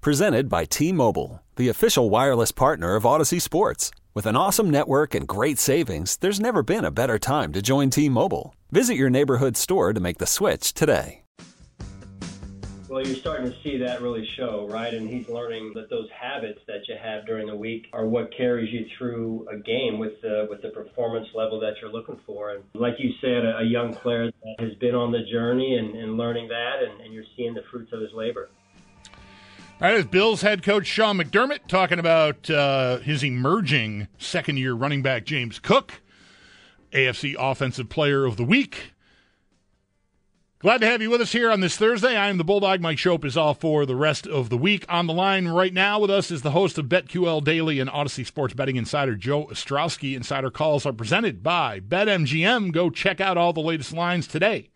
Presented by T Mobile, the official wireless partner of Audacy Sports. With an awesome network and great savings, there's never been a better time to join T Mobile. Visit your neighborhood store to make the switch today. Well, you're starting to see that really show, right? And he's learning that those habits that you have during the week are what carries you through a game with the with the performance level that you're looking for. And like you said, a, young player that has been on the journey and, and learning that, and, and you're seeing the fruits of his labor. That is Bills head coach Sean McDermott talking about uh, his emerging second year running back James Cook, AFC Offensive Player of the Week. Glad to have you with us here on this Thursday. I am the Bulldog. Mike Schopp is off for the rest of the week. On the line right now with us is the host of BetQL Daily and Audacy Sports Betting Insider Joe Ostrowski. Insider calls are presented by BetMGM. Go check out all the latest lines today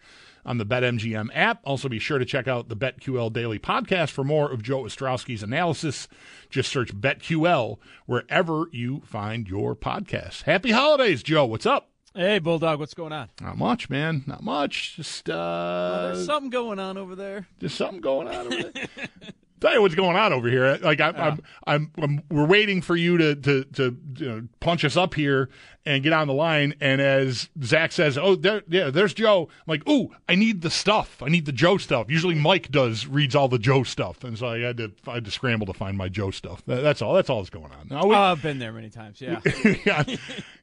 on the BetMGM app. Also, be sure to check out the BetQL Daily podcast for more of Joe Ostrowski's analysis. Just search BetQL wherever you find your podcasts. Happy holidays, Joe. What's up? Hey, Bulldog, what's going on? Not much, man. Not much. Just uh, well, there's something going on over there. There's something going on over there. Tell you what's going on over here. Like I, Yeah. I'm, I'm, I'm, we're waiting for you to to to you know, punch us up here and get on the line. And as Zach says, "Oh, there, yeah, there's Joe." I'm like, "Ooh, I need the stuff. I need the Joe stuff." Usually Mike does reads all the Joe stuff, and so I had to I had to scramble to find my Joe stuff. That- That's all. That's all that's going on. We- Oh, I've been there many times. Yeah. yeah,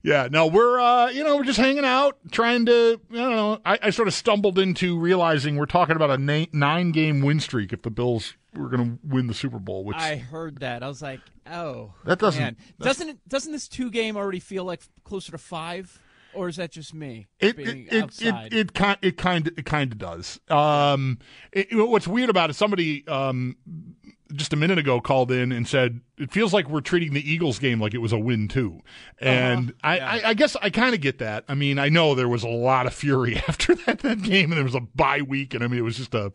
yeah. No, we're uh, you know we're just hanging out, trying to. I don't know. I, I sort of stumbled into realizing we're talking about a na- nine game win streak if the Bills were going to win the Super Bowl. Which I heard that. I was like, oh, That doesn't- doesn't it, doesn't this two game already feel like closer to five, or is that just me it being it, it, outside? it it kind it kind it kind of does. Um, it, what's weird about it? Somebody um just a minute ago called in and said it feels like we're treating the Eagles game like it was a win too, and I, Yeah. I I guess I kind of get that. I mean, I know there was a lot of fury after that that game, and there was a bye week, and I mean it was just a,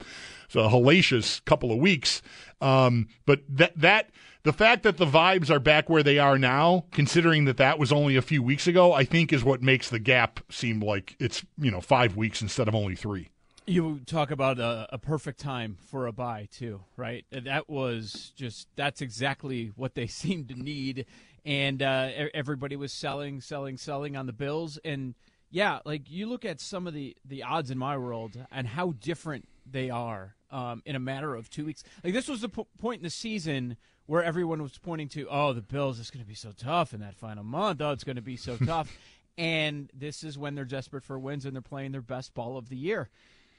it's a hellacious couple of weeks. Um, but that that. The fact that the vibes are back where they are now, considering that that was only a few weeks ago, I think is what makes the gap seem like it's you know five weeks instead of only three. You talk about a, a perfect time for a bye too, right? That was just that's exactly what they seemed to need, and uh, everybody was selling, selling, selling on the Bills, and yeah, like you look at some of the the odds in my world and how different they are um, in a matter of two weeks. Like this was the po- point in the season where everyone was pointing to, oh, the Bills is going to be so tough in that final month. Oh, it's going to be so tough. And this is when they're desperate for wins and they're playing their best ball of the year.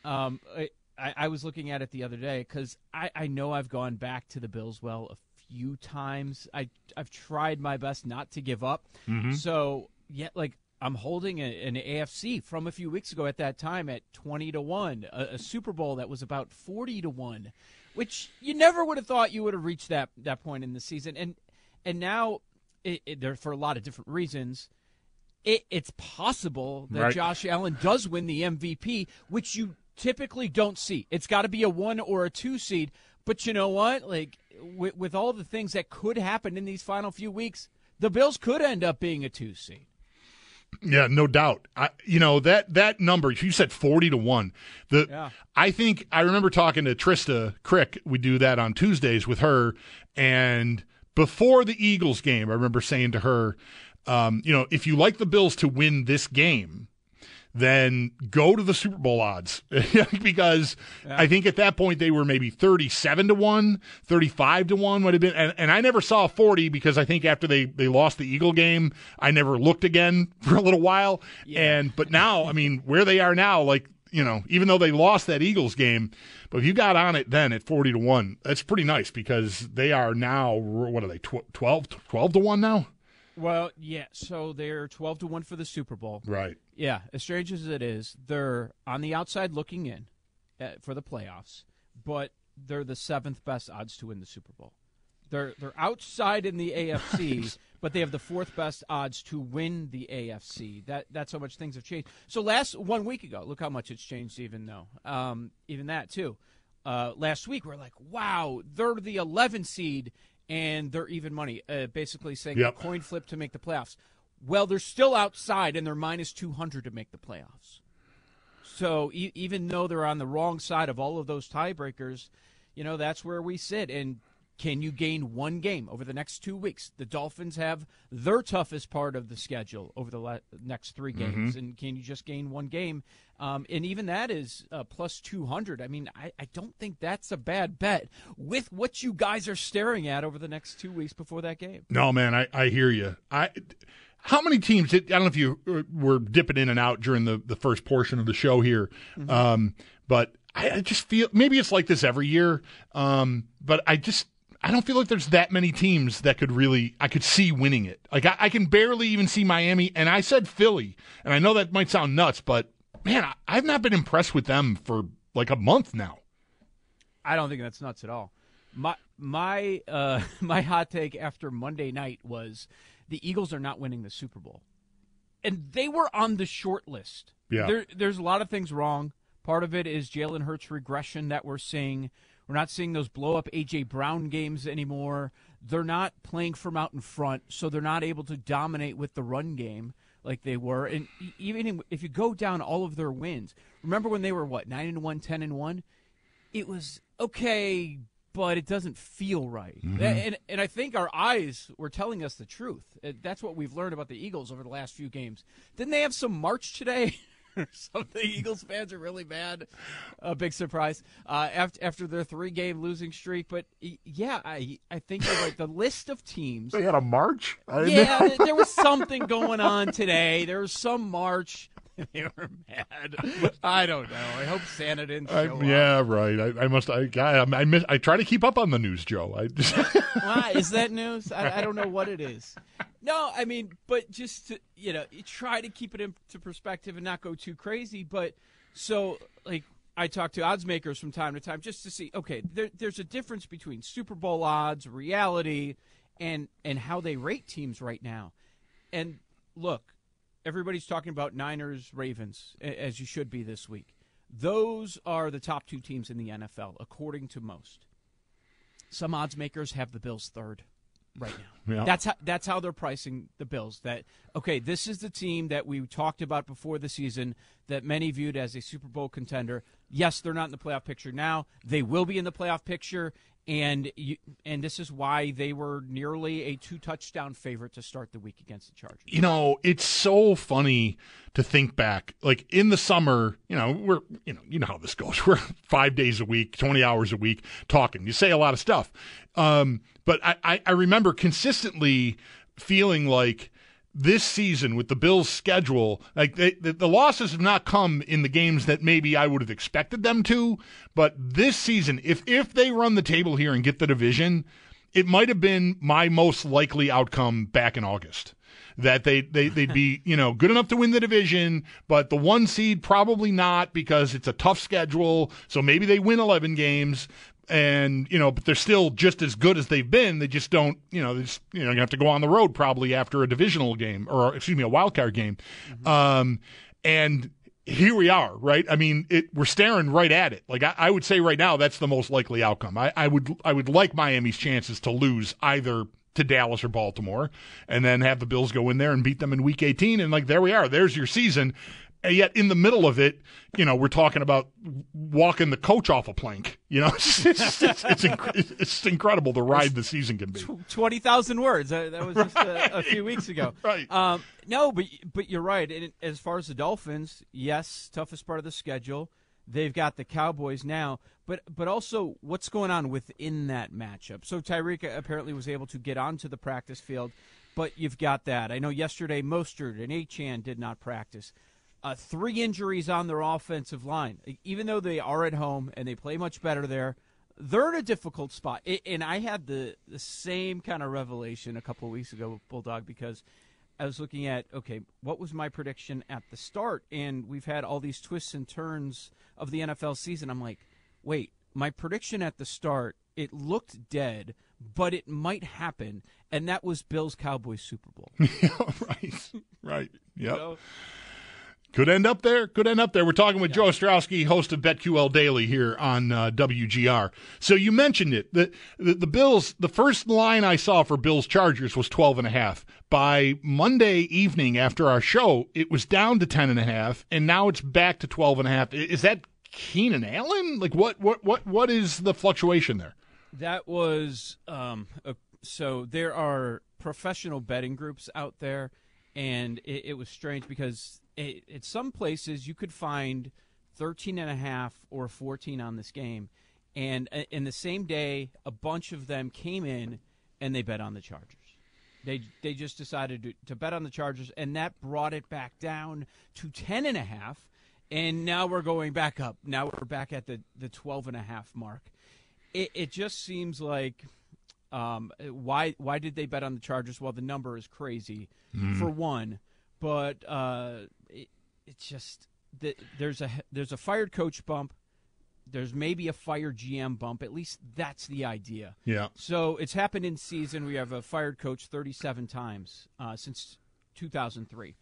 Um, I, I was looking at it the other day because I, I know I've gone back to the Bills well a few times. I I've tried my best not to give up. So yeah, like I'm holding a, an AFC from a few weeks ago at that time at twenty to one, a, a Super Bowl that was about forty to one, which you never would have thought you would have reached that that point in the season. And and now it, it, there for a lot of different reasons it, it's possible that Right. Josh Allen does win the MVP, which you typically don't see. It's got to be a one or a two seed. But you know what? Like with, with all the things that could happen in these final few weeks, the Bills could end up being a two seed. Yeah, no doubt. I, you know that that number you said forty to one. The Yeah. I think I remember talking to Trista Crick. We do that on Tuesdays with her, and before the Eagles game, I remember saying to her, um, you know, if you like the Bills to win this game, then go to the Super Bowl odds because I think at that point they were maybe 37 to 1, 35 to 1 would have been and, and I never saw 40 because I think after they they lost the Eagle game, I never looked again for a little while. And but now, I mean, where they are now like you know, even though they lost that Eagles game, but if you got on it then at 40 to 1, that's pretty nice because they are now, what are they, tw- 12, 12 to 1 now? Well, yeah. So they're twelve to one for the Super Bowl. Right. Yeah, as strange as it is, they're on the outside looking in uh, for the playoffs, but they're the seventh best odds to win the Super Bowl. They're they're outside in the AFC, but they have the fourth best odds to win the AFC. That that's how much things have changed. So last one week ago, look how much it's changed. Even though, um, even that too. Uh, last week we're like, wow, they're the 11 seed and they're even money. Uh, basically saying Yep. a coin flip to make the playoffs. Well, they're still outside and they're minus 200 to make the playoffs. So e- even though they're on the wrong side of all of those tiebreakers, you know that's where we sit. And can you gain one game over the next two weeks? The Dolphins have their toughest part of the schedule over the le- next three games, and can you just gain one game? Um, and even that is uh, plus two hundred. I mean, I, I don't think that's a bad bet with what you guys are staring at over the next two weeks before that game. No, man, I, I hear you. I how many teams? Did, I don't know if you uh, were dipping in and out during the, the first portion of the show here, um, but I, I just feel maybe it's like this every year. Um, but I just I don't feel like there's that many teams that could really I could see winning it. Like I, I can barely even see Miami, and I said Philly, and I know that might sound nuts, but man, I, I've not been impressed with them for like a month now. I don't think that's nuts at all. My my uh, my hot take after Monday night was the Eagles are not winning the Super Bowl, and they were on the short list. Yeah. there, there's a lot of things wrong. Part of it is Jalen Hurts regression that we're seeing. We're not seeing those blow up AJ Brown games anymore. They're not playing from out in front, so they're not able to dominate with the run game like they were. And even if you go down all of their wins, remember when they were what nine and one, 10 and one? it was okay, but it doesn't feel right. And and I think our eyes were telling us the truth. Uh, That's what we've learned about the Eagles over the last few games. Didn't they have some March today? or Something Eagles fans are really mad. A big surprise uh, after after their three game losing streak. But yeah, I I think you're right. The list of teams They had a march. yeah, there was something going on today. There was some march. They were mad. I don't know. I hope Santa didn't show I, up. yeah, right. I, I must. I, I, I miss. I try to keep up on the news, Joe. I just, Why is that news? I, I don't know what it is. No, I mean, but just to you know, you try to keep it into perspective and not go too crazy. But so, like, I talk to odds makers from time to time just to see. Okay, there, there's a difference between Super Bowl odds, reality, and and how they rate teams right now. And look, everybody's talking about Niners, Ravens, as you should be this week. Those are the top two teams in the NFL, according to most. Some odds makers have the Bills third right now. Yeah. That's how that's how they're pricing the Bills. That okay, this is the team that we talked about before the season that many viewed as a Super Bowl contender. Yes, they're not in the playoff picture now. They will be in the playoff picture, and you, and this is why they were nearly a two touchdown favorite to start the week against the Chargers. you know, it's so funny to think back. Like in the summer, you know, we're, you know, you know how this goes. We're five days a week, twenty hours a week talking. You say a lot of stuff, um, but I, I, I remember consistently feeling like this season with the Bills' schedule, like they, the, the losses have not come in the games that maybe I would have expected them to. But this season, if if they run the table here and get the division, it might have been my most likely outcome back in August. That they, they they'd be you know good enough to win the division, but the one seed probably not because it's a tough schedule. So maybe they win eleven games, and you know, but they're still just as good as they've been. They just don't you know they just you know you have to go on the road probably after a divisional game or excuse me a wild card game, um, and here we are, right? I mean, it, we're staring right at it. Like I, I would say right now, that's the most likely outcome. I, I would I would like Miami's chances to lose either to Dallas or Baltimore, and then have the Bills go in there and beat them in Week 18, and like there we are. There's your season. And yet, in the middle of it, you know, we're talking about walking the coach off a plank. You know, it's it's, it's, it's, inc- incredible the ride the season can be. twenty thousand words. That, that was just a, a few weeks ago. Right. Um, no, but but you're right. And as far as the Dolphins, yes, toughest part of the schedule. They've got the Cowboys now, but but also what's going on within that matchup. So Tyreek apparently was able to get onto the practice field, but you've got that. I know yesterday Mostert and Achane did not practice. Uh, three injuries on their offensive line. Even though they are at home and they play much better there, they're in a difficult spot. I- And I had the, the same kind of revelation a couple of weeks ago with Bulldog because I was looking at, okay, what was my prediction at the start? And we've had all these twists and turns of the NFL season. I'm like, wait, my prediction at the start, it looked dead, but it might happen, and that was Bills Cowboys Super Bowl. right, right. Yep. You know? Could end up there. Could end up there. We're talking with Joe Ostrowski, host of BetQL Daily here on uh, WGR. So you mentioned it. The, the the Bills. The first line I saw for Bills Chargers was 12 and a half. By Monday evening after our show, it was down to 10 and a half, and now it's back to 12 and a half. Is that Keenan Allen? Like what? What? What? What is the fluctuation there? That was um, a, so. There are professional betting groups out there, and it, it was strange because it, at some places you could find 13 and a half or 14 on this game, and uh, in the same day, a bunch of them came in and they bet on the Chargers. They they just decided to, to bet on the Chargers, and that brought it back down to 10 and a half, and now we're going back up. Now we're back at the the 12 and a half mark it, it just seems like um, why why did they bet on the Chargers? Well, the number is crazy Mm-hmm. for one, but uh, it's just that there's a there's a fired coach bump. There's maybe a fired GM bump. At least that's the idea. Yeah. So it's happened in season. We have a fired coach 37 times uh, since 2003.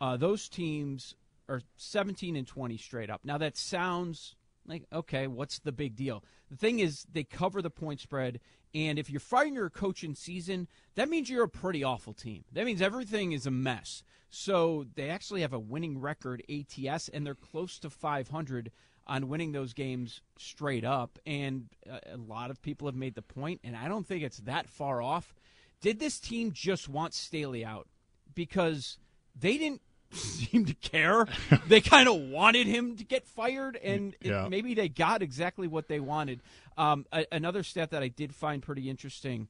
Uh, those teams are 17 and 20 straight up. Now that sounds like okay, what's the big deal? The thing is, they cover the point spread, and if you're firing your coach in season, that means you're a pretty awful team. That means everything is a mess. So they actually have a winning record ATS, and they're close to 500 on winning those games straight up. And a lot of people have made the point, and I don't think it's that far off. Did this team just want Staley out? Because they didn't seem to care. they kind of wanted him to get fired, and it- maybe they got exactly what they wanted. Um, a- another stat that I did find pretty interesting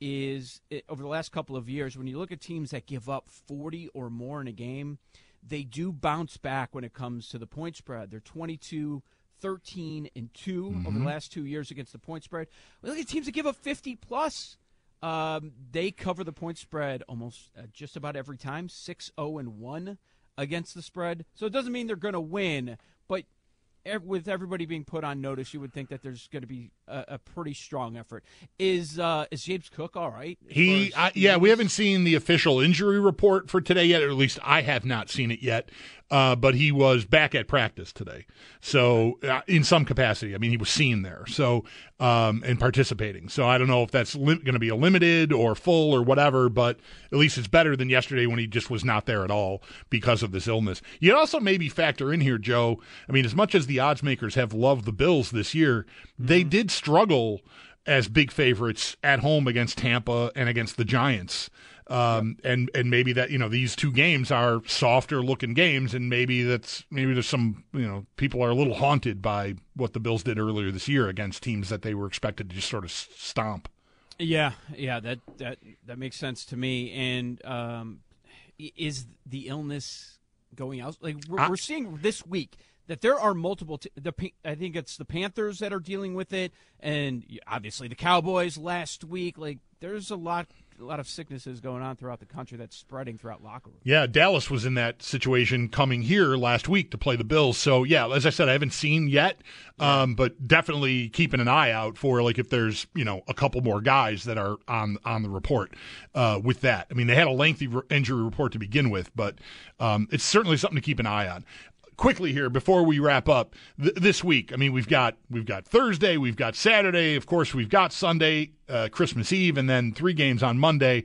is it, over the last couple of years, when you look at teams that give up 40 or more in a game, they do bounce back when it comes to the point spread. They're 22, 13, and 2 over the last two years against the point spread. We look at teams that give up 50 plus. Um, they cover the point spread almost uh, just about every time, 6 0 and 1 against the spread. So it doesn't mean they're going to win, but with everybody being put on notice, you would think that there's going to be a, a pretty strong effort. Is uh, is James Cook all right? He, I, yeah, we haven't seen the official injury report for today yet, or at least I have not seen it yet. Uh, but he was back at practice today, so uh, in some capacity. I mean, he was seen there, so um, and participating. So I don't know if that's going to be a limited or full or whatever, but at least it's better than yesterday when he just was not there at all because of this illness. You also maybe factor in here, Joe. I mean, as much as the odds makers have loved the Bills this year, they did struggle as big favorites at home against Tampa and against the Giants. Um, and and maybe that you know these two games are softer looking games, and maybe that's maybe there's some you know people are a little haunted by what the Bills did earlier this year against teams that they were expected to just sort of stomp. Yeah, yeah, that that that makes sense to me. And um, is the illness going out? Like we're, I- we're seeing this week that there are multiple. T- the I think it's the Panthers that are dealing with it, and obviously the Cowboys last week. Like there's a lot, a lot of sicknesses going on throughout the country that's spreading throughout locker rooms. Yeah, Dallas was in that situation coming here last week to play the Bills. So yeah, as I said, I haven't seen yet, um, but definitely keeping an eye out for like if there's you know a couple more guys that are on on the report uh, with that. I mean, they had a lengthy re- injury report to begin with, but um, it's certainly something to keep an eye on. Quickly here before we wrap up th- this week. I mean, we've got we've got Thursday, we've got Saturday, of course, we've got Sunday, uh, Christmas Eve, and then three games on Monday.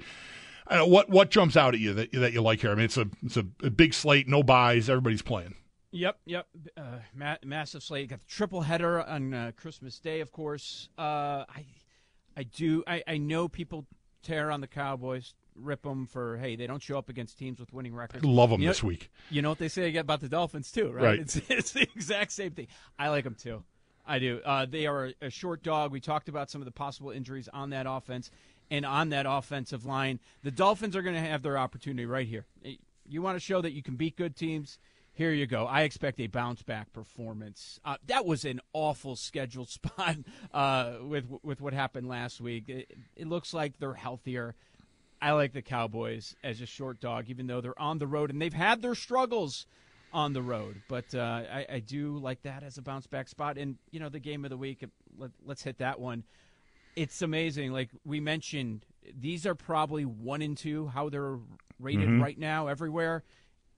Uh, what what jumps out at you that that you like here? I mean, it's a it's a, a big slate, no byes, everybody's playing. Yep, yep. Uh, ma- massive slate. Got the triple header on uh, Christmas Day, of course. Uh, I, I do. I, I know people tear on the Cowboys, rip them for hey, they don't show up against teams with winning records. Love them You know- this week. You know what they say about the Dolphins too, right? Right. It's, it's the exact same thing. I like them too. I do. Uh, they are a, a short dog. We talked about some of the possible injuries on that offense and on that offensive line. The Dolphins are going to have their opportunity right here. You want to show that you can beat good teams. Here you go. I expect a bounce back performance. Uh, that was an awful scheduled spot uh, with with what happened last week. It, it looks like they're healthier. I like the Cowboys as a short dog, even though they're on the road and they've had their struggles on the road. But uh, I, I do like that as a bounce back spot. And you know, the game of the week. Let, let's hit that one. It's amazing. Like we mentioned, these are probably one and two how they're rated Mm-hmm. right now everywhere,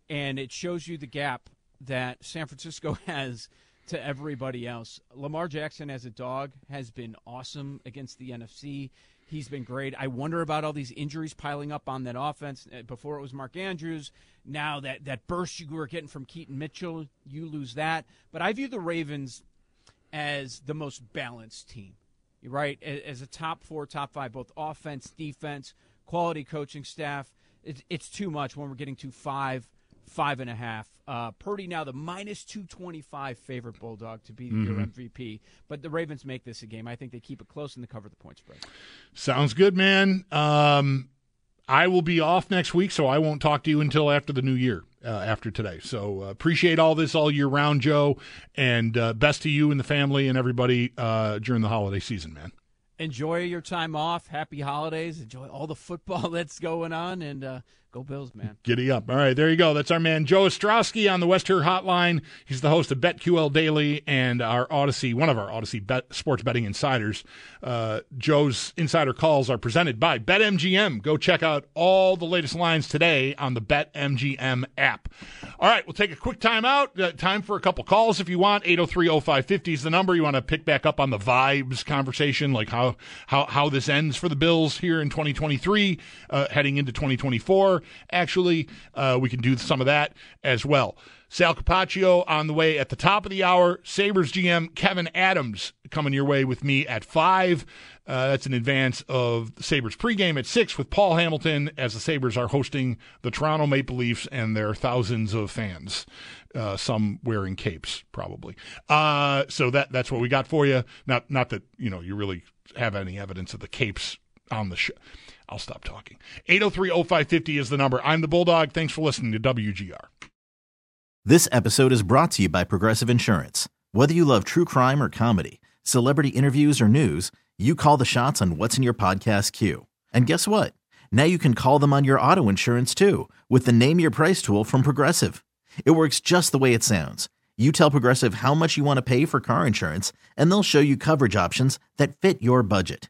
and it shows you the gap that San Francisco has to everybody else. Lamar Jackson as a dog has been awesome against the NFC. He's been great. I wonder about all these injuries piling up on that offense. Uh, Before it was Mark Andrews. Now that that burst you were getting from Keaton Mitchell, you lose that. But I view the Ravens as the most balanced team, right? As a top four, top five, both offense, defense, quality coaching staff. It's, it's too much when we're getting to five, five and a half. Uh, Purdy now the minus 225 favorite Bulldog to be your MVP. But the Ravens make this a game. I think they keep it close and they cover the point spread. Sounds good, man. Um, I will be off next week, so I won't talk to you until after the new year, uh, after today. So uh, appreciate all this all year round, Joe, and uh, best to you and the family and everybody uh, during the holiday season, man. Enjoy your time off. Happy holidays. Enjoy all the football that's going on. And uh, go Bills, man. Giddy up. All right, there you go. That's our man Joe Ostrowski on the West Here Hotline. He's the host of BetQL Daily and our Audacy, one of our Audacy bet, sports betting insiders. Uh, Joe's insider calls are presented by BetMGM. Go check out all the latest lines today on the BetMGM app. All right, we'll take a quick time out. Uh, time for a couple calls if you want. 803-0550 is the number. You want to pick back up on the vibes conversation, like how how how this ends for the Bills here in 2023, uh, heading into 2024. Actually, uh, we can do some of that as well. Sal Capaccio on the way at the top of the hour. Sabres GM Kevyn Adams coming your way with me at five. Uh, that's in advance of the Sabres pregame at six with Paul Hamilton as the Sabres are hosting the Toronto Maple Leafs and their thousands of fans. Uh, some wearing capes, probably. Uh, so that that's what we got for you. Not not that you know you really have any evidence of the capes on the show. I'll stop talking. 803-0550 is the number. I'm the Bulldog. Thanks for listening to WGR. This episode is brought to you by Progressive Insurance. Whether you love true crime or comedy, celebrity interviews or news, you call the shots on what's in your podcast queue. And guess what? Now you can call them on your auto insurance too with the Name Your Price tool from Progressive. It works just the way it sounds. You tell Progressive how much you want to pay for car insurance, and they'll show you coverage options that fit your budget.